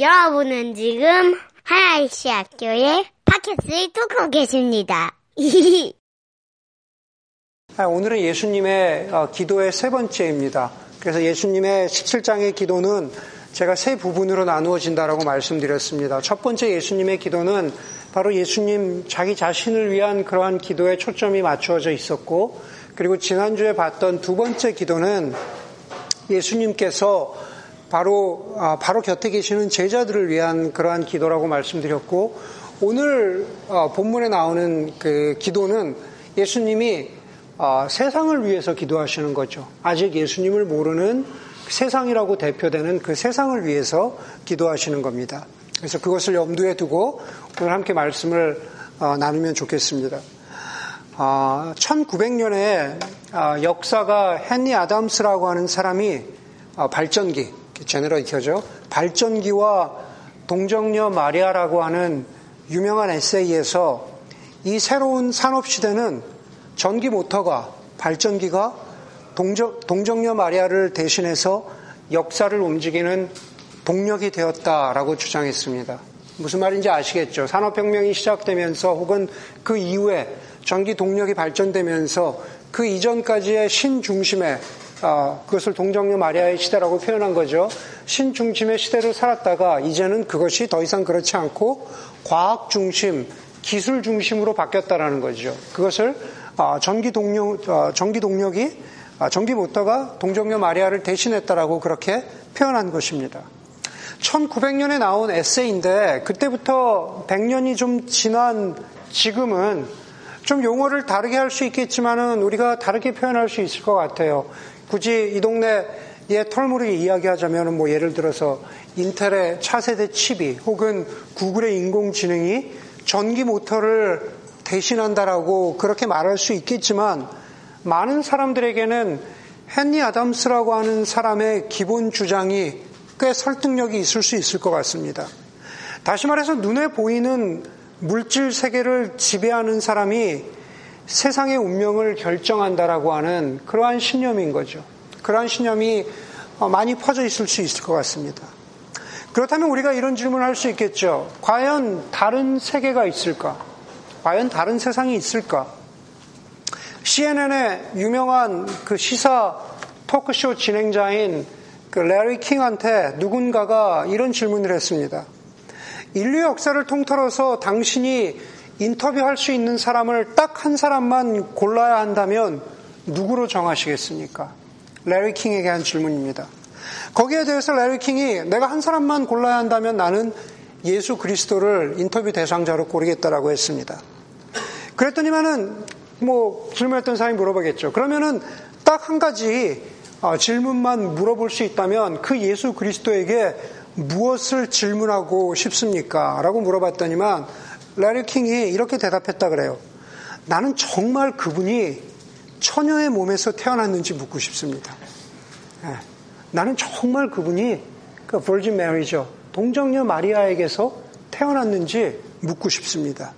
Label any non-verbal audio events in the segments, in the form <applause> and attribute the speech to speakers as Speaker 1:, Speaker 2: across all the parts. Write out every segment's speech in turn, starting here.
Speaker 1: 여러분은 지금 하나이시 학교의 팟캐스트를 듣고 계십니다. <laughs>
Speaker 2: 아, 오늘은 예수님의 어, 기도의 세 번째입니다. 그래서 예수님의 17장의 기도는 제가 세 부분으로 나누어진다라고 말씀드렸습니다. 첫 번째 예수님의 기도는 바로 예수님 자기 자신을 위한 그러한 기도에 초점이 맞추어져 있었고, 그리고 지난주에 봤던 두 번째 기도는 예수님께서 바로 아, 바로 곁에 계시는 제자들을 위한 그러한 기도라고 말씀드렸고 오늘 어, 본문에 나오는 그 기도는 예수님이 어, 세상을 위해서 기도하시는 거죠. 아직 예수님을 모르는 세상이라고 대표되는 그 세상을 위해서 기도하시는 겁니다. 그래서 그것을 염두에 두고 오늘 함께 말씀을 어, 나누면 좋겠습니다. 1900년에 역사가 헨리 아담스라고 하는 사람이 발전기, 제네럴 익혀죠. 발전기와 동정녀 마리아라고 하는 유명한 에세이에서 이 새로운 산업 시대는 전기 모터가 발전기가 동정, 동정녀 마리아를 대신해서 역사를 움직이는 동력이 되었다라고 주장했습니다. 무슨 말인지 아시겠죠? 산업혁명이 시작되면서 혹은 그 이후에 전기 동력이 발전되면서 그 이전까지의 신중심에 아, 그것을 동정녀 마리아의 시대라고 표현한 거죠. 신중심의 시대를 살았다가 이제는 그것이 더 이상 그렇지 않고 과학 중심, 기술 중심으로 바뀌었다라는 거죠. 그것을 아, 전기 동력, 아, 전기 동력이 아, 전기 모터가 동정녀 마리아를 대신했다라고 그렇게 표현한 것입니다. 1900년에 나온 에세이인데 그때부터 100년이 좀 지난 지금은 좀 용어를 다르게 할 수 있겠지만은 우리가 다르게 표현할 수 있을 것 같아요. 굳이 이 동네의 털물을 이야기하자면 뭐 예를 들어서 인텔의 차세대 칩이 혹은 구글의 인공지능이 전기 모터를 대신한다라고 그렇게 말할 수 있겠지만 많은 사람들에게는 헨리 아담스라고 하는 사람의 기본 주장이 꽤 설득력이 있을 수 있을 것 같습니다. 다시 말해서 눈에 보이는 물질 세계를 지배하는 사람이 세상의 운명을 결정한다라고 하는 그러한 신념인 거죠. 그러한 신념이 어, 많이 퍼져 있을 수 있을 것 같습니다. 그렇다면 우리가 이런 질문을 할 수 있겠죠. 과연 다른 세계가 있을까? 과연 다른 세상이 있을까? CNN의 유명한 그 시사 토크쇼 진행자인 그 레리 킹한테 누군가가 이런 질문을 했습니다. 인류 역사를 통틀어서 당신이 인터뷰할 수 있는 사람을 딱 한 사람만 골라야 한다면 누구로 정하시겠습니까? 레리 킹에게 한 질문입니다. 거기에 대해서 레리 킹이 내가 한 사람만 골라야 한다면 나는 예수 그리스도를 인터뷰 대상자로 고르겠다라고 했습니다. 그랬더니만은 뭐 질문했던 사람이 물어보겠죠. 그러면은 딱 한 가지 어, 질문만 물어볼 수 있다면 그 예수 그리스도에게 무엇을 질문하고 싶습니까? 라고 물어봤더니만 라리 킹이 이렇게 대답했다 그래요. 나는 정말 그분이 처녀의 몸에서 태어났는지 묻고 싶습니다. 네. 나는 정말 그분이 그 버진 메리죠. 동정녀 마리아에게서 태어났는지 묻고 싶습니다.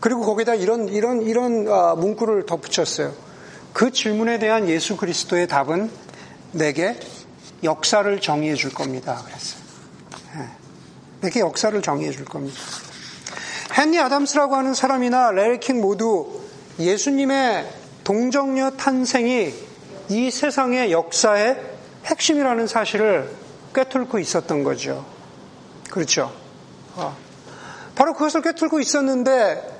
Speaker 2: 그리고 거기다 이런 이런 이런 아, 문구를 덧붙였어요. 그 질문에 대한 예수 그리스도의 답은 내게 역사를 정의해 줄 겁니다. 그랬어요. 네. 내게 역사를 정의해 줄 겁니다. 헨리 아담스라고 하는 사람이나 레리킹 모두 예수님의 동정녀 탄생이 이 세상의 역사의 핵심이라는 사실을 꿰뚫고 있었던 거죠. 그렇죠. 어. 바로 그것을 꿰뚫고 있었는데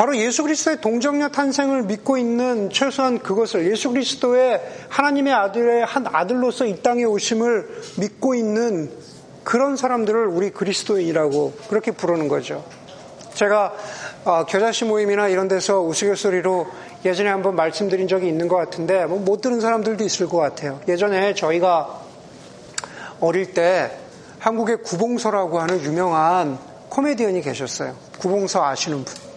Speaker 2: 바로 예수 그리스도의 동정녀 탄생을 믿고 있는 최소한 그것을 예수 그리스도의 하나님의 아들의 한 아들로서 이 땅에 오심을 믿고 있는 그런 사람들을 우리 그리스도인이라고 그렇게 부르는 거죠. 제가 어, 겨자씨 모임이나 이런 데서 우스갯소리로 예전에 한번 말씀드린 적이 있는 것 같은데 뭐 못 들은 사람들도 있을 것 같아요. 예전에 저희가 어릴 때 한국의 구봉서라고 하는 유명한 코미디언이 계셨어요. 구봉서 아시는 분.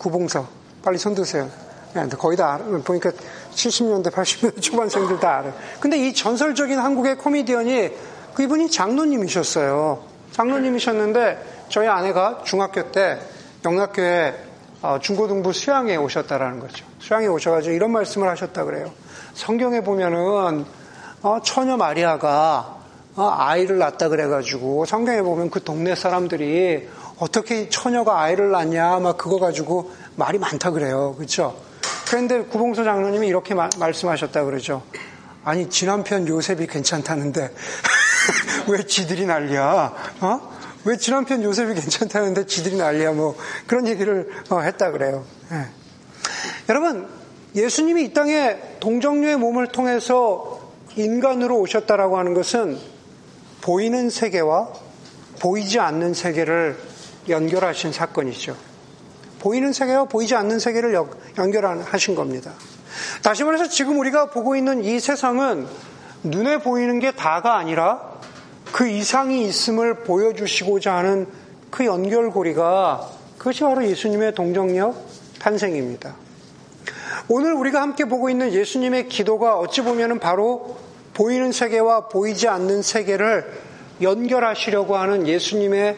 Speaker 2: 구봉서. 빨리 손 드세요. 네, 거의 다. 보니까 70년대, 80년대 <laughs> 초반생들 다 알아요. 근데 이 전설적인 한국의 코미디언이 그분이 장로님이셨어요. 장로님이셨는데 저희 아내가 중학교 때 영락교회 어, 중고등부 수양에 오셨다라는 거죠. 수양에 오셔가지고 이런 말씀을 하셨다 그래요. 성경에 보면은 어, 처녀 마리아가 어, 아이를 낳았다 그래가지고 성경에 보면 그 동네 사람들이 어떻게 처녀가 아이를 낳냐 막 그거 가지고 말이 많다 그래요. 그렇죠? 그런데 구봉서 장로님이 이렇게 마, 말씀하셨다 그러죠. 아니 지난편 요셉이 괜찮다는데 <laughs> 왜 지들이 난리야? 어? 왜 지난편 요셉이 괜찮다는데 지들이 난리야? 뭐 그런 얘기를 어, 했다 그래요. 네. 여러분 예수님이 이 땅에 동정녀의 몸을 통해서 인간으로 오셨다라고 하는 것은 보이는 세계와 보이지 않는 세계를 연결하신 사건이죠. 보이는 세계와 보이지 않는 세계를 연결하신 겁니다. 다시 말해서 지금 우리가 보고 있는 이 세상은 눈에 보이는 게 다가 아니라 그 이상이 있음을 보여주시고자 하는 그 연결고리가 그것이 바로 예수님의 동정력 탄생입니다. 오늘 우리가 함께 보고 있는 예수님의 기도가 어찌 보면 바로 보이는 세계와 보이지 않는 세계를 연결하시려고 하는 예수님의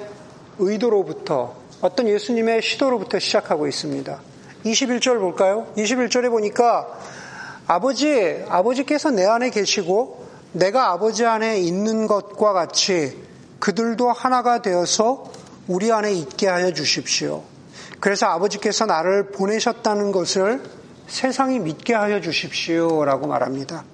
Speaker 2: 의도로부터 어떤 예수님의 시도로부터 시작하고 있습니다. 21절 볼까요? 21절에 보니까 아버지, 아버지께서 내 안에 계시고 내가 아버지 안에 있는 것과 같이 그들도 하나가 되어서 우리 안에 있게 하여 주십시오. 그래서 아버지께서 나를 보내셨다는 것을 세상이 믿게 하여 주십시오. 라고 말합니다.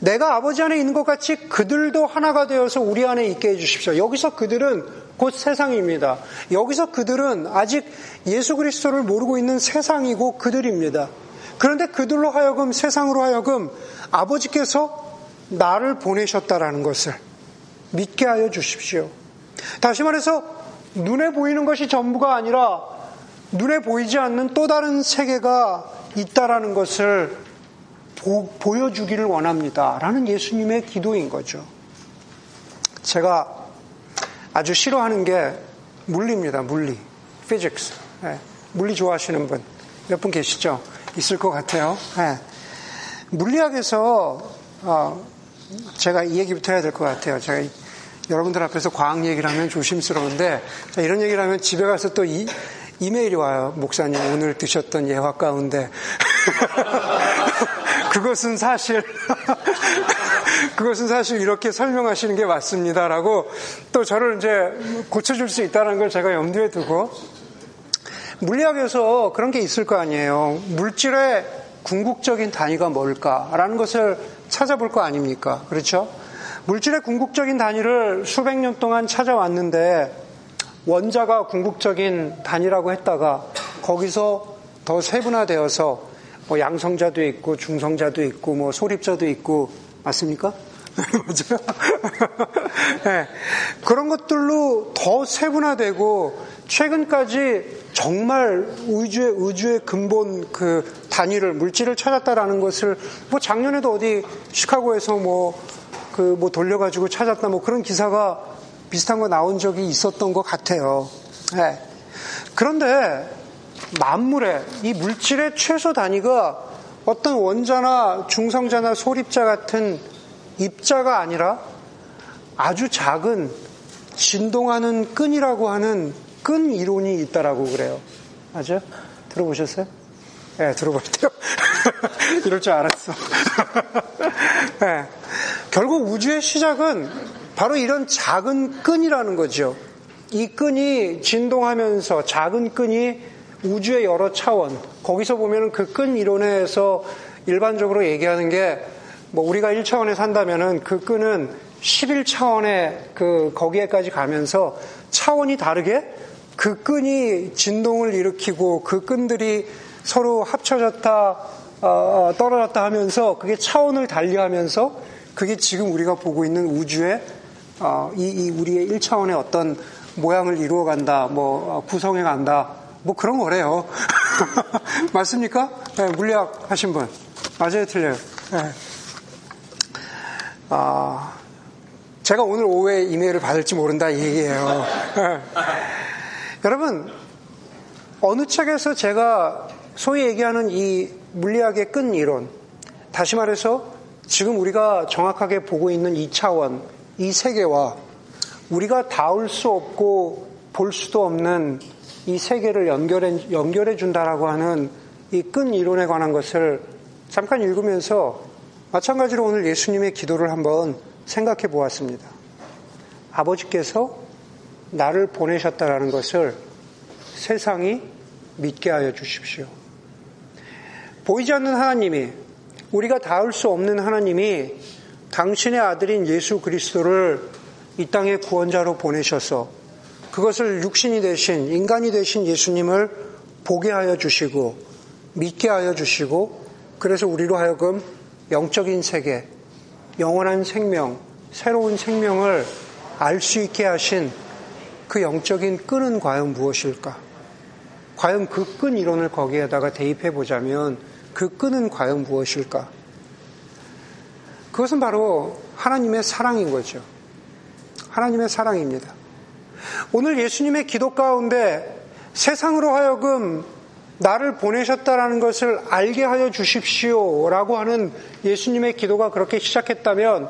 Speaker 2: 내가 아버지 안에 있는 것 같이 그들도 하나가 되어서 우리 안에 있게 해 주십시오. 여기서 그들은 곧 세상입니다. 여기서 그들은 아직 예수 그리스도를 모르고 있는 세상이고 그들입니다. 그런데 그들로 하여금 세상으로 하여금 아버지께서 나를 보내셨다라는 것을 믿게 하여 주십시오. 다시 말해서 눈에 보이는 것이 전부가 아니라 눈에 보이지 않는 또 다른 세계가 있다라는 것을 보, 여주기를 원합니다. 라는 예수님의 기도인 거죠. 제가 아주 싫어하는 게 물리입니다. 물리. physics. 네. 물리 좋아하시는 분. 몇 분 계시죠? 있을 것 같아요. 네. 물리학에서, 어, 제가 이 얘기부터 해야 될 것 같아요. 제가 여러분들 앞에서 과학 얘기를 하면 조심스러운데, 이런 얘기를 하면 집에 가서 또 이, 이메일이 와요. 목사님 오늘 드셨던 예화 가운데 <laughs> 그것은 사실 <laughs> 그것은 사실 이렇게 설명하시는 게 맞습니다라고 또 저를 이제 고쳐줄 수 있다는 걸 제가 염두에 두고 물리학에서 그런 게 있을 거 아니에요. 물질의 궁극적인 단위가 뭘까라는 것을 찾아볼 거 아닙니까? 그렇죠? 물질의 궁극적인 단위를 수백 년 동안 찾아왔는데 원자가 궁극적인 단위라고 했다가 거기서 더 세분화되어서 뭐 양성자도 있고 중성자도 있고 뭐 소립자도 있고 맞습니까? <laughs> 맞아요. 네. 그런 것들로 더 세분화되고 최근까지 정말 우주의 우주의 근본 그 단위를 물질을 찾았다라는 것을 뭐 작년에도 어디 시카고에서 뭐 그뭐 그 뭐 돌려가지고 찾았다 뭐 그런 기사가 비슷한 거 나온 적이 있었던 것 같아요. 네. 그런데 만물의 이 물질의 최소 단위가 어떤 원자나 중성자나 소립자 같은 입자가 아니라 아주 작은 진동하는 끈이라고 하는 끈 이론이 있다라고 그래요. 맞아요? 들어보셨어요? 네, 들어봤대요. <laughs> 이럴 줄 알았어. 네. <laughs> 결국 우주의 시작은 바로 이런 작은 끈이라는 거죠. 이 끈이 진동하면서 작은 끈이 우주의 여러 차원, 거기서 보면 그 끈 이론에서 일반적으로 얘기하는 게, 뭐 우리가 1차원에 산다면은 그 끈은 11차원의 그, 거기에까지 가면서 차원이 다르게 그 끈이 진동을 일으키고 그 끈들이 서로 합쳐졌다, 어, 어 떨어졌다 하면서 그게 차원을 달리하면서 그게 지금 우리가 보고 있는 우주의 어, 이, 이, 우리의 1차원의 어떤 모양을 이루어 간다, 뭐 어, 구성해 간다, 뭐 그런 거래요. <laughs> 맞습니까? 네, 물리학 하신 분 맞아요, 틀려요. 네. 아, 제가 오늘 오후에 이메일을 받을지 모른다 이 얘기예요. 네. <laughs> 여러분 어느 책에서 제가 소위 얘기하는 이 물리학의 끈 이론, 다시 말해서 지금 우리가 정확하게 보고 있는 이 차원, 이 세계와 우리가 닿을 수 없고 볼 수도 없는 이 세계를 연결해, 연결해 준다라고 하는 이 끈 이론에 관한 것을 잠깐 읽으면서 마찬가지로 오늘 예수님의 기도를 한번 생각해 보았습니다. 아버지께서 나를 보내셨다라는 것을 세상이 믿게 하여 주십시오. 보이지 않는 하나님이 우리가 닿을 수 없는 하나님이 당신의 아들인 예수 그리스도를 이 땅에 구원자로 보내셔서 그것을 육신이 되신 인간이 되신 예수님을 보게 하여 주시고 믿게 하여 주시고 그래서 우리로 하여금 영적인 세계, 영원한 생명, 새로운 생명을 알 수 있게 하신 그 영적인 끈은 과연 무엇일까? 과연 그 끈 이론을 거기에다가 대입해 보자면 그 끈은 과연 무엇일까? 그것은 바로 하나님의 사랑인 거죠. 하나님의 사랑입니다. 오늘 예수님의 기도 가운데 세상으로 하여금 나를 보내셨다라는 것을 알게 하여 주십시오라고 하는 예수님의 기도가 그렇게 시작했다면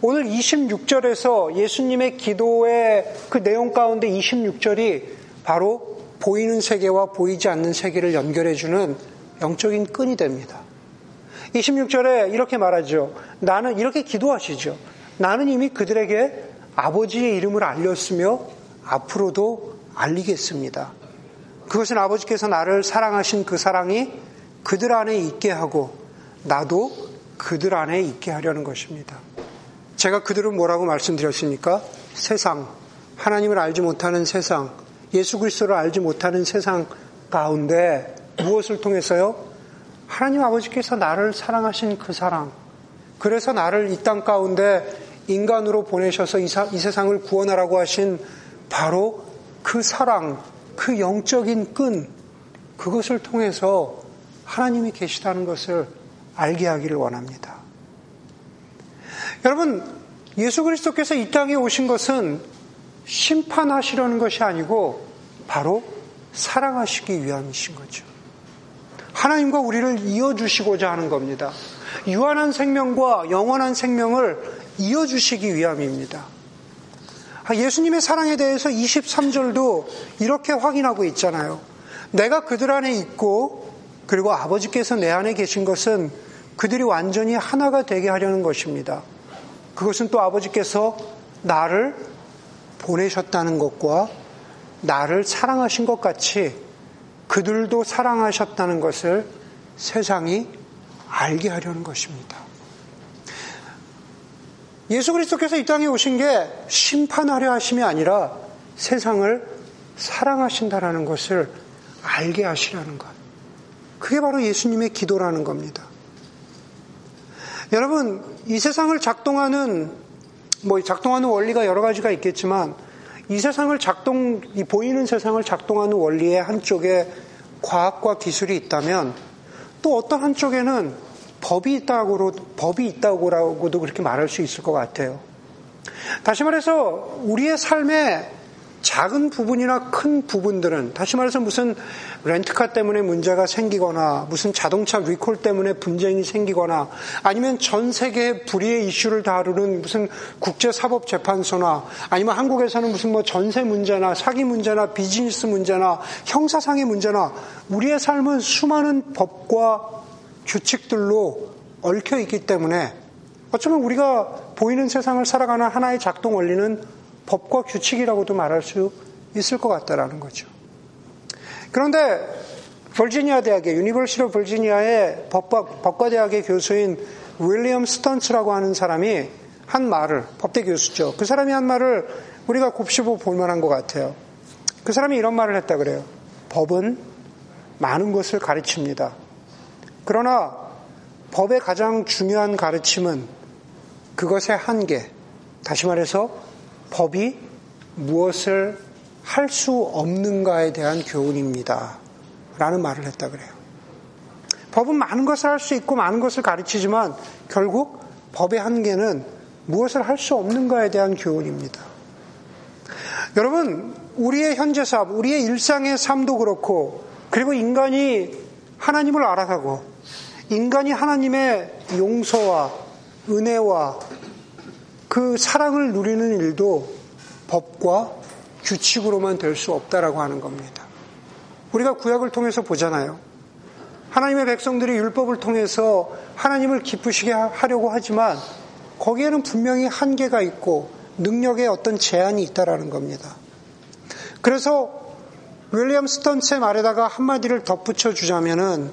Speaker 2: 오늘 26절에서 예수님의 기도의 그 내용 가운데 26절이 바로 보이는 세계와 보이지 않는 세계를 연결해주는 영적인 끈이 됩니다. 26절에 이렇게 말하죠. 나는 이렇게 기도하시죠. 나는 이미 그들에게 아버지의 이름을 알렸으며 앞으로도 알리겠습니다. 그것은 아버지께서 나를 사랑하신 그 사랑이 그들 안에 있게 하고 나도 그들 안에 있게 하려는 것입니다. 제가 그들은 뭐라고 말씀드렸습니까? 세상, 하나님을 알지 못하는 세상, 예수 그리스도를 알지 못하는 세상 가운데 무엇을 통해서요? 하나님 아버지께서 나를 사랑하신 그 사랑, 그래서 나를 이 땅 가운데 인간으로 보내셔서 이, 사, 이 세상을 구원하라고 하신 바로 그 사랑, 그 영적인 끈, 그것을 통해서 하나님이 계시다는 것을 알게 하기를 원합니다. 여러분, 예수 그리스도께서 이 땅에 오신 것은 심판하시려는 것이 아니고 바로 사랑하시기 위함이신 거죠. 하나님과 우리를 이어주시고자 하는 겁니다. 유한한 생명과 영원한 생명을 이어주시기 위함입니다. 아, 예수님의 사랑에 대해서 23절도 이렇게 확인하고 있잖아요. 내가 그들 안에 있고 그리고 아버지께서 내 안에 계신 것은 그들이 완전히 하나가 되게 하려는 것입니다. 그것은 또 아버지께서 나를 보내셨다는 것과 나를 사랑하신 것 같이 그들도 사랑하셨다는 것을 세상이 알게 하려는 것입니다. 예수 그리스도께서 이 땅에 오신 게 심판하려 하심이 아니라 세상을 사랑하신다라는 것을 알게 하시라는 것. 그게 바로 예수님의 기도라는 겁니다. 여러분, 이 세상을 작동하는, 뭐, 작동하는 원리가 여러 가지가 있겠지만, 이 세상을 작동, 이 보이는 세상을 작동하는 원리의 한쪽에 과학과 기술이 있다면, 또 어떤 한쪽에는 법이 있다고, 법이 있다고라고도 그렇게 말할 수 있을 것 같아요. 다시 말해서, 우리의 삶에 작은 부분이나 큰 부분들은 다시 말해서 무슨 렌트카 때문에 문제가 생기거나 무슨 자동차 리콜 때문에 분쟁이 생기거나 아니면 전 세계 불의의 이슈를 다루는 무슨 국제사법재판소나 아니면 한국에서는 무슨 뭐 전세 문제나 사기 문제나 비즈니스 문제나 형사상의 문제나 우리의 삶은 수많은 법과 규칙들로 얽혀 있기 때문에 어쩌면 우리가 보이는 세상을 살아가는 하나의 작동 원리는 법과 규칙이라고도 말할 수 있을 것 같다라는 거죠. 그런데 버지니아 대학의 University of Virginia의 법과, 법과 대학의 교수인 윌리엄 스턴츠라고 하는 사람이 한 말을 법대 교수죠. 그 사람이 한 말을 우리가 곱씹어 볼 만한 것 같아요. 그 사람이 이런 말을 했다 그래요. 법은 많은 것을 가르칩니다. 그러나 법의 가장 중요한 가르침은 그것의 한계, 다시 말해서 법이 무엇을 할 수 없는가에 대한 교훈입니다. 라는 말을 했다 그래요. 법은 많은 것을 할 수 있고 많은 것을 가르치지만 결국 법의 한계는 무엇을 할 수 없는가에 대한 교훈입니다. 여러분, 우리의 현재 삶, 우리의 일상의 삶도 그렇고, 그리고 인간이 하나님을 알아가고, 인간이 하나님의 용서와 은혜와 그 사랑을 누리는 일도 법과 규칙으로만 될 수 없다라고 하는 겁니다. 우리가 구약을 통해서 보잖아요. 하나님의 백성들이 율법을 통해서 하나님을 기쁘시게 하려고 하지만 거기에는 분명히 한계가 있고 능력에 어떤 제한이 있다라는 겁니다. 그래서 윌리엄 스턴스의 말에다가 한마디를 덧붙여 주자면은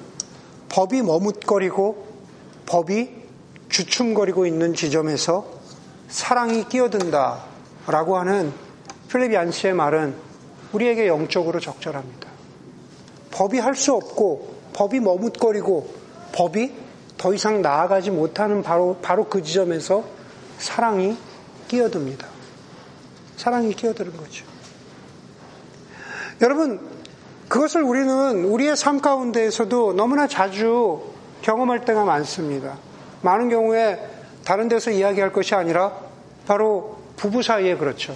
Speaker 2: 법이 머뭇거리고 법이 주춤거리고 있는 지점에서 사랑이 끼어든다 라고 하는 필립 얀스의 말은 우리에게 영적으로 적절합니다. 법이 할 수 없고 법이 머뭇거리고 법이 더 이상 나아가지 못하는 바로, 바로 그 지점에서 사랑이 끼어듭니다. 사랑이 끼어드는 거죠. 여러분, 그것을 우리는 우리의 삶 가운데에서도 너무나 자주 경험할 때가 많습니다. 많은 경우에 다른 데서 이야기할 것이 아니라 바로 부부 사이에 그렇죠.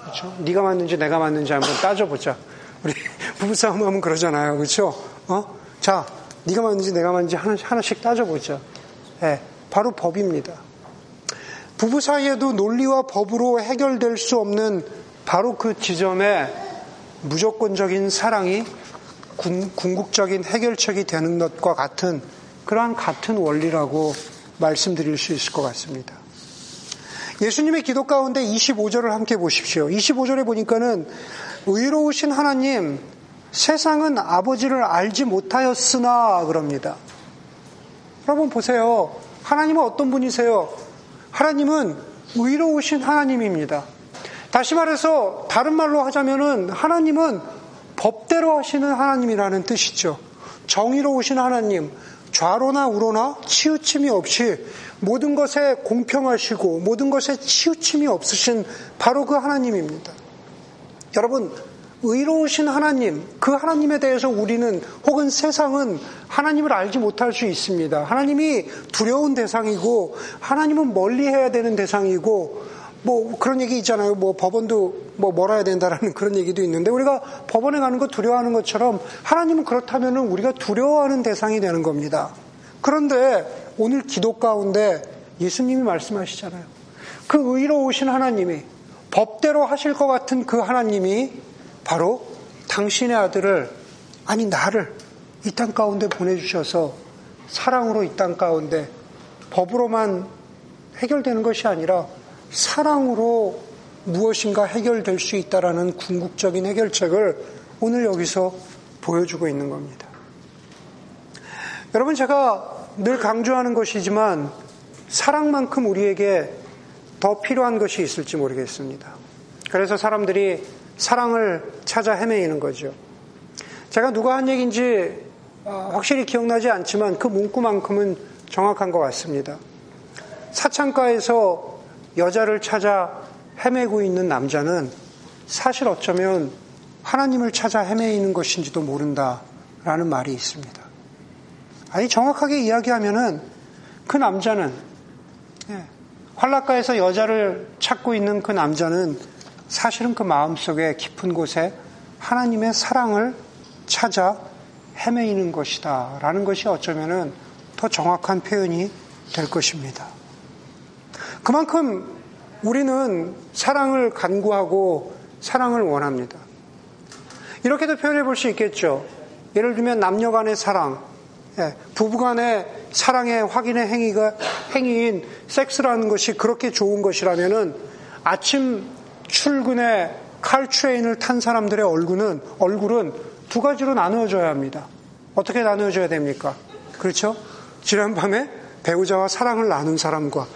Speaker 2: 그렇죠? 네가 맞는지 내가 맞는지 한번 따져보자. 우리 <laughs> 부부 싸움 하면 그러잖아요. 그렇죠? 어? 자, 네가 맞는지 내가 맞는지 하나씩, 하나씩 따져보자. 네, 바로 법입니다. 부부 사이에도 논리와 법으로 해결될 수 없는 바로 그 지점에 무조건적인 사랑이 궁극적인 해결책이 되는 것과 같은 그러한 같은 원리라고 말씀드릴 수 있을 것 같습니다. 예수님의 기도 가운데 25절을 함께 보십시오. 25절에 보니까는 의로우신 하나님, 세상은 아버지를 알지 못하였으나 그럽니다. 여러분 보세요. 하나님은 어떤 분이세요? 하나님은 의로우신 하나님입니다. 다시 말해서 다른 말로 하자면은 하나님은 법대로 하시는 하나님이라는 뜻이죠. 정의로우신 하나님, 좌로나 우로나 치우침이 없이 모든 것에 공평하시고 모든 것에 치우침이 없으신 바로 그 하나님입니다. 여러분, 의로우신 하나님, 그 하나님에 대해서 우리는 혹은 세상은 하나님을 알지 못할 수 있습니다. 하나님이 두려운 대상이고, 하나님은 멀리 해야 되는 대상이고, 뭐 그런 얘기 있잖아요. 뭐 법원도 뭐 몰아야 된다라는 <laughs> 그런 얘기도 있는데 우리가 법원에 가는 거 두려워하는 것처럼 하나님은 그렇다면은 우리가 두려워하는 대상이 되는 겁니다. 그런데 오늘 기도 가운데 예수님이 말씀하시잖아요. 그 의로우신 하나님이 법대로 하실 것 같은 그 하나님이 바로 당신의 아들을 아니 나를 이 땅 가운데 보내주셔서 사랑으로 이 땅 가운데 법으로만 해결되는 것이 아니라 사랑으로 무엇인가 해결될 수 있다라는 궁극적인 해결책을 오늘 여기서 보여주고 있는 겁니다. 여러분 제가 늘 강조하는 것이지만 사랑만큼 우리에게 더 필요한 것이 있을지 모르겠습니다. 그래서 사람들이 사랑을 찾아 헤매이는 거죠. 제가 누가 한 얘기인지 어, 확실히 기억나지 않지만 그 문구만큼은 정확한 것 같습니다. 사창가에서 여자를 찾아 헤매고 있는 남자는 사실 어쩌면 하나님을 찾아 헤매이는 것인지도 모른다라는 말이 있습니다. 아니 정확하게 이야기하면은 그 남자는 예, 활락가에서 여자를 찾고 있는 그 남자는 사실은 그 마음속에 깊은 곳에 하나님의 사랑을 찾아 헤매이는 것이다. 라는 것이 어쩌면은 더 정확한 표현이 될 것입니다. 그만큼 우리는 사랑을 간구하고 사랑을 원합니다. 이렇게도 표현해 볼 수 있겠죠. 예를 들면 남녀 간의 사랑, 예, 부부 간의 사랑의 확인의 행위가, 행위인 섹스라는 것이 그렇게 좋은 것이라면은 아침 출근에 칼트레인을 탄 사람들의 얼굴은, 얼굴은 두 가지로 나누어져야 합니다. 어떻게 나누어져야 됩니까? 그렇죠? 지난 밤에 배우자와 사랑을 나눈 사람과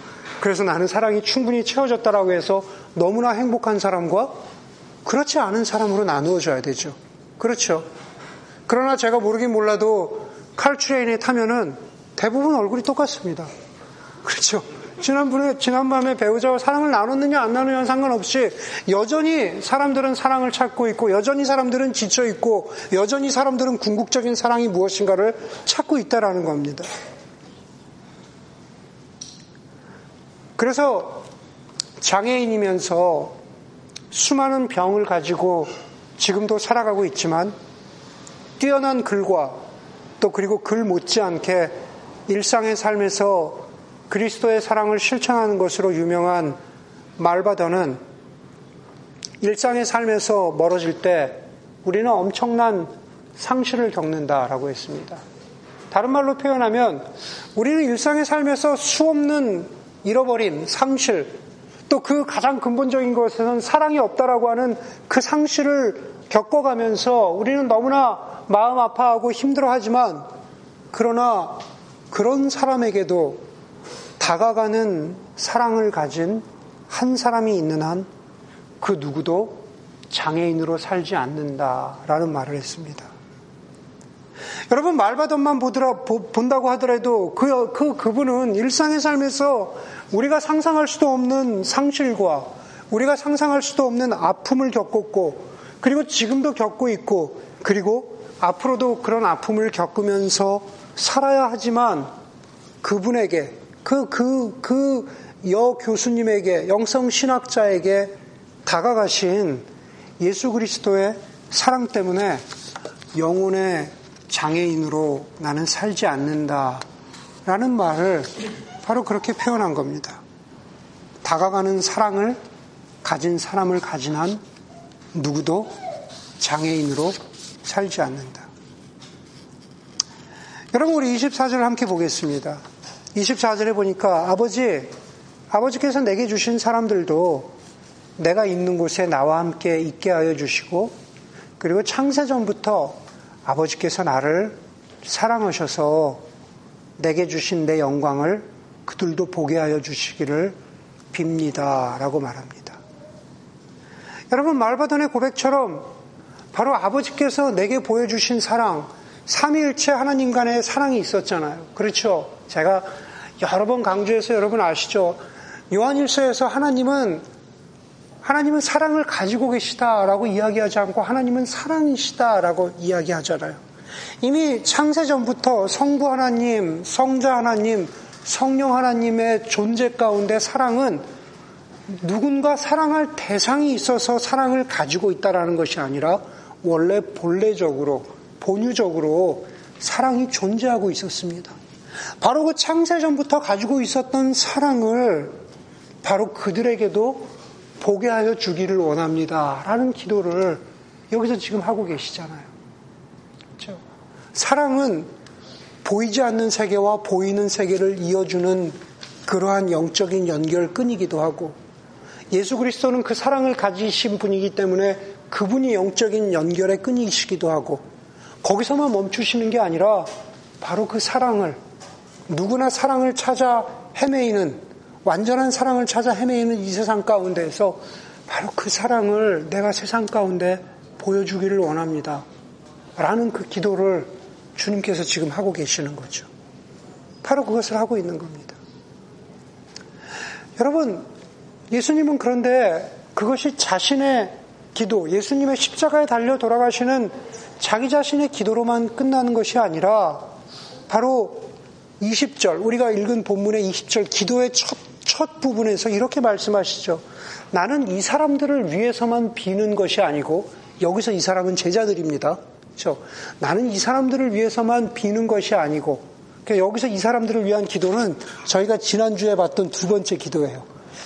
Speaker 2: 그래서 나는 사랑이 충분히 채워졌다라고 해서 너무나 행복한 사람과 그렇지 않은 사람으로 나누어져야 되죠. 그렇죠. 그러나 제가 모르긴 몰라도 칼트레인에 타면은 대부분 얼굴이 똑같습니다. 그렇죠. 지난번에, 지난밤에 배우자와 사랑을 나눴느냐 안 나누느냐 상관없이 여전히 사람들은 사랑을 찾고 있고 여전히 사람들은 지쳐 있고 여전히 사람들은 궁극적인 사랑이 무엇인가를 찾고 있다라는 겁니다. 그래서 장애인이면서 수많은 병을 가지고 지금도 살아가고 있지만 뛰어난 글과 또 그리고 글 못지않게 일상의 삶에서 그리스도의 사랑을 실천하는 것으로 유명한 말바더는 일상의 삶에서 멀어질 때 우리는 엄청난 상실을 겪는다라고 했습니다. 다른 말로 표현하면 우리는 일상의 삶에서 수없는 잃어버린 상실, 또 그 가장 근본적인 것에는 사랑이 없다라고 하는 그 상실을 겪어가면서 우리는 너무나 마음 아파하고 힘들어하지만 그러나 그런 사람에게도 다가가는 사랑을 가진 한 사람이 있는 한 그 누구도 장애인으로 살지 않는다라는 말을 했습니다. 여러분 말바던만 보더라, 본다고 하더라도 그, 그, 그분은 일상의 삶에서 우리가 상상할 수도 없는 상실과 우리가 상상할 수도 없는 아픔을 겪었고 그리고 지금도 겪고 있고 그리고 앞으로도 그런 아픔을 겪으면서 살아야 하지만 그분에게 그, 그, 그 여 교수님에게 영성 신학자에게 다가가신 예수 그리스도의 사랑 때문에 영혼의 장애인으로 나는 살지 않는다. 라는 말을 바로 그렇게 표현한 겁니다. 다가가는 사랑을 가진 사람을 가진 한 누구도 장애인으로 살지 않는다. 여러분, 우리 24절을 함께 보겠습니다. 24절에 보니까 아버지, 아버지께서 내게 주신 사람들도 내가 있는 곳에 나와 함께 있게 하여 주시고, 그리고 창세전부터 아버지께서 나를 사랑하셔서 내게 주신 내 영광을 그들도 보게 하여 주시기를 빕니다. 라고 말합니다. 여러분, 말바던의 고백처럼 바로 아버지께서 내게 보여주신 사랑, 삼위일체 하나님 간의 사랑이 있었잖아요. 그렇죠? 제가 여러 번 강조해서 여러분 아시죠? 요한일서에서 하나님은 하나님은 사랑을 가지고 계시다라고 이야기하지 않고 하나님은 사랑이시다라고 이야기하잖아요. 이미 창세 전부터 성부 하나님, 성자 하나님, 성령 하나님의 존재 가운데 사랑은 누군가 사랑할 대상이 있어서 사랑을 가지고 있다라는 것이 아니라 원래 본래적으로 본유적으로 사랑이 존재하고 있었습니다. 바로 그 창세 전부터 가지고 있었던 사랑을 바로 그들에게도 보게 하여 주기를 원합니다. 라는 기도를 여기서 지금 하고 계시잖아요. 그렇죠? 사랑은 보이지 않는 세계와 보이는 세계를 이어주는 그러한 영적인 연결끈이기도 하고 예수 그리스도는 그 사랑을 가지신 분이기 때문에 그분이 영적인 연결의 끈이시기도 하고 거기서만 멈추시는 게 아니라 바로 그 사랑을 누구나 사랑을 찾아 헤매이는 완전한 사랑을 찾아 헤매이는 이 세상 가운데에서 바로 그 사랑을 내가 세상 가운데 보여주기를 원합니다. 라는 그 기도를 주님께서 지금 하고 계시는 거죠. 바로 그것을 하고 있는 겁니다. 여러분, 예수님은 그런데 그것이 자신의 기도, 예수님의 십자가에 달려 돌아가시는 자기 자신의 기도로만 끝나는 것이 아니라 바로 20절, 우리가 읽은 본문의 20절 기도의 첫, 첫 부분에서 이렇게 말씀하시죠. 나는 이 사람들을 위해서만 비는 것이 아니고, 여기서 이 사람은 제자들입니다. 그렇죠? 나는 이 사람들을 위해서만 비는 것이 아니고, 그러니까 여기서 이 사람들을 위한 기도는 저희가 지난주에 봤던 두 번째 기도예요.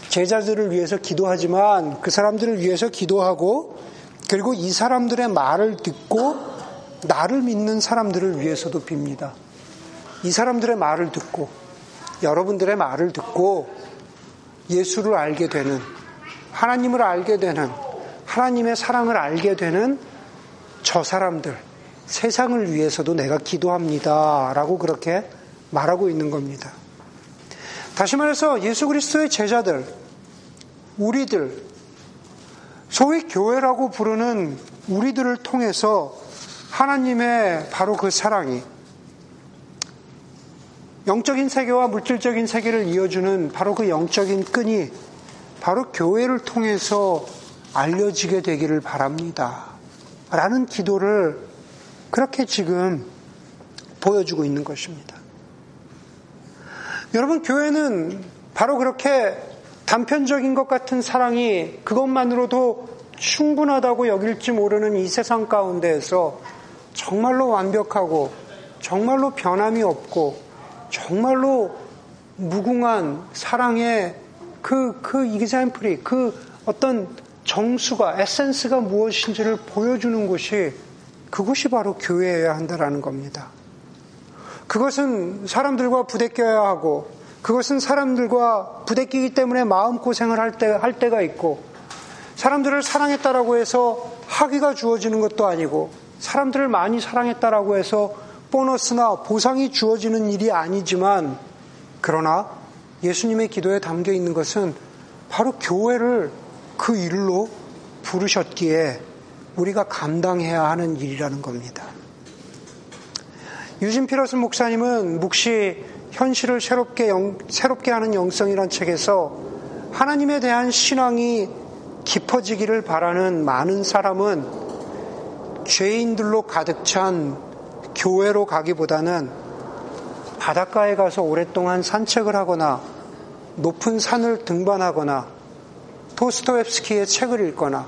Speaker 2: 제자들을 위해서 기도하지만 그 사람들을 위해서 기도하고, 그리고 이 사람들의 말을 듣고 나를 믿는 사람들을 위해서도 빕니다. 이 사람들의 말을 듣고 여러분들의 말을 듣고 예수를 알게 되는 하나님을 알게 되는 하나님의 사랑을 알게 되는 저 사람들 세상을 위해서도 내가 기도합니다. 라고 그렇게 말하고 있는 겁니다. 다시 말해서 예수 그리스도의 제자들, 우리들, 소위 교회라고 부르는 우리들을 통해서 하나님의 바로 그 사랑이 영적인 세계와 물질적인 세계를 이어주는 바로 그 영적인 끈이 바로 교회를 통해서 알려지게 되기를 바랍니다. 라는 기도를 그렇게 지금 보여주고 있는 것입니다. 여러분, 교회는 바로 그렇게 단편적인 것 같은 사랑이 그것만으로도 충분하다고 여길지 모르는 이 세상 가운데에서 정말로 완벽하고 정말로 변함이 없고 정말로 무궁한 사랑의 그, 그 example이, 그 어떤 정수가, 에센스가 무엇인지를 보여주는 곳이 그것이 바로 교회여야 한다라는 겁니다. 그것은 사람들과 부대껴야 하고 그것은 사람들과 부대끼기 때문에 마음고생을 할, 때, 할 때가 있고 사람들을 사랑했다라고 해서 학위가 주어지는 것도 아니고 사람들을 많이 사랑했다라고 해서 보너스나 보상이 주어지는 일이 아니지만 그러나 예수님의 기도에 담겨 있는 것은 바로 교회를 그 일로 부르셨기에 우리가 감당해야 하는 일이라는 겁니다. 유진 피러슨 목사님은 묵시 현실을 새롭게, 영, 새롭게 하는 영성이란 책에서 하나님에 대한 신앙이 깊어지기를 바라는 많은 사람은 죄인들로 가득 찬 교회로 가기보다는 바닷가에 가서 오랫동안 산책을 하거나 높은 산을 등반하거나 토스토옙스키의 책을 읽거나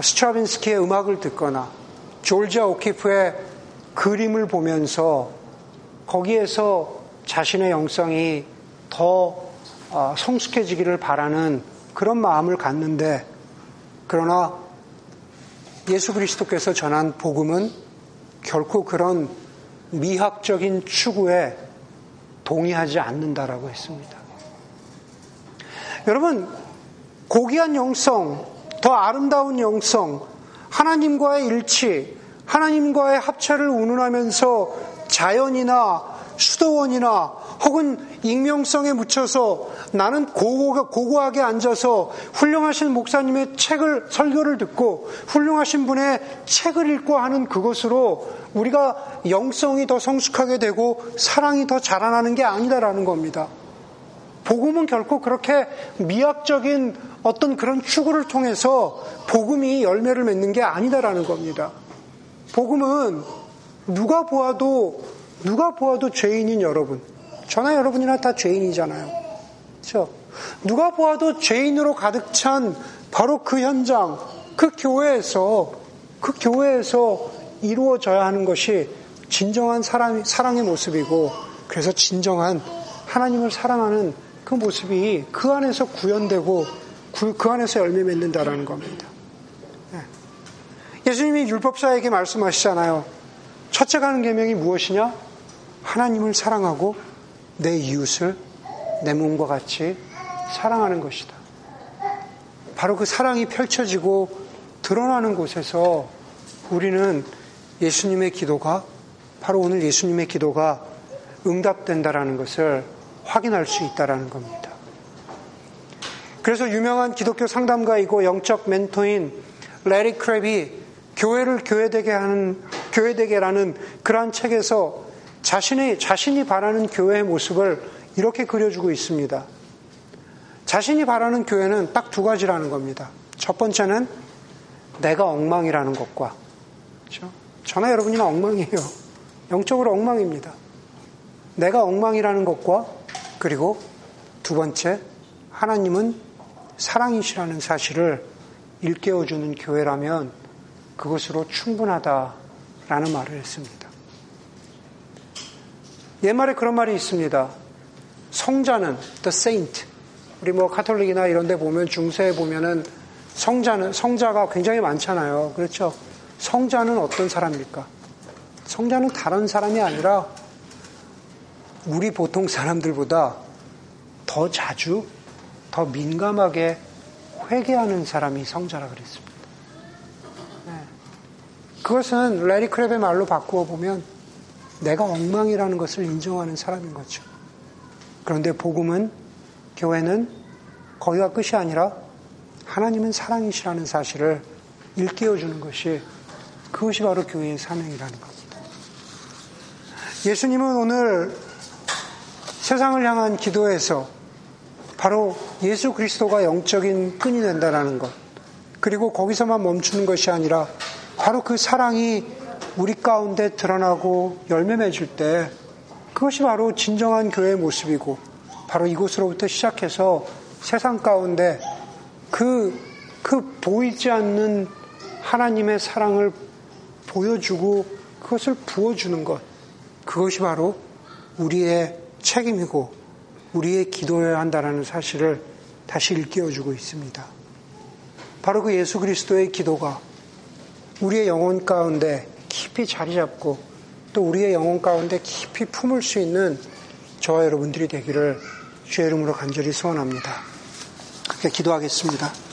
Speaker 2: 스트라빈스키의 음악을 듣거나 졸지아 오키프의 그림을 보면서 거기에서 자신의 영성이 더 어, 성숙해지기를 바라는 그런 마음을 갖는데 그러나 예수 그리스도께서 전한 복음은 결코 그런 미학적인 추구에 동의하지 않는다라고 했습니다. 여러분, 고귀한 영성, 더 아름다운 영성, 하나님과의 일치, 하나님과의 합체를 운운하면서 자연이나 수도원이나 혹은 익명성에 묻혀서 나는 고고, 고고하게 앉아서 훌륭하신 목사님의 책을, 설교를 듣고 훌륭하신 분의 책을 읽고 하는 그것으로 우리가 영성이 더 성숙하게 되고 사랑이 더 자라나는 게 아니다라는 겁니다. 복음은 결코 그렇게 미학적인 어떤 그런 추구를 통해서 복음이 열매를 맺는 게 아니다라는 겁니다. 복음은 누가 보아도 누가 보아도 죄인인 여러분, 저나 여러분이나 다 죄인이잖아요. 그렇죠? 누가 보아도 죄인으로 가득 찬 바로 그 현장, 그 교회에서 그 교회에서 이루어져야 하는 것이 진정한 사람, 사랑의 모습이고 그래서 진정한 하나님을 사랑하는 그 모습이 그 안에서 구현되고 그, 그 안에서 열매 맺는다라는 겁니다. 네. 예수님이 율법사에게 말씀하시잖아요. 첫째 가는 계명이 무엇이냐? 하나님을 사랑하고 내 이웃을 내 몸과 같이 사랑하는 것이다. 바로 그 사랑이 펼쳐지고 드러나는 곳에서 우리는 예수님의 기도가 바로 오늘 예수님의 기도가 응답된다라는 것을 확인할 수 있다라는 겁니다. 그래서 유명한 기독교 상담가이고 영적 멘토인 레리 크랩이 교회를 교회되게 하는 교회되게라는 그러한 책에서 자신의 자신이 바라는 교회의 모습을 이렇게 그려주고 있습니다. 자신이 바라는 교회는 딱 두 가지라는 겁니다. 첫 번째는 내가 엉망이라는 것과 그렇죠? 저나 여러분이나 엉망이에요. <laughs> 영적으로 엉망입니다. 내가 엉망이라는 것과 그리고 두 번째, 하나님은 사랑이시라는 사실을 일깨워주는 교회라면 그것으로 충분하다라는 말을 했습니다. 옛말에 그런 말이 있습니다. 성자는 the saint. 우리 뭐 카톨릭이나 이런 데 보면 중세에 보면은 성자는 성자가 굉장히 많잖아요. 그렇죠? 성자는 어떤 사람입니까? 성자는 다른 사람이 아니라 우리 보통 사람들보다 더 자주, 더 민감하게 회개하는 사람이 성자라 그랬습니다. 네. 그것은 레리 크랩의 말로 바꾸어 보면 내가 엉망이라는 것을 인정하는 사람인 거죠. 그런데 복음은 교회는 거기가 끝이 아니라 하나님은 사랑이시라는 사실을 일깨워 주는 것이 그것이 바로 교회의 사명이라는 겁니다. 예수님은 오늘 세상을 향한 기도에서 바로 예수 그리스도가 영적인 끈이 된다는 것, 그리고 거기서만 멈추는 것이 아니라 바로 그 사랑이 우리 가운데 드러나고 열매 맺을 때 그것이 바로 진정한 교회의 모습이고 바로 이곳으로부터 시작해서 세상 가운데 그, 그 보이지 않는 하나님의 사랑을 보여주고 그것을 부어주는 것. 그것이 바로 우리의 책임이고 우리의 기도해야 한다는 사실을 다시 일깨워주고 있습니다. 바로 그 예수 그리스도의 기도가 우리의 영혼 가운데 깊이 자리 잡고 또 우리의 영혼 가운데 깊이 품을 수 있는 저와 여러분들이 되기를 주의 이름으로 간절히 소원합니다. 그렇게 기도하겠습니다.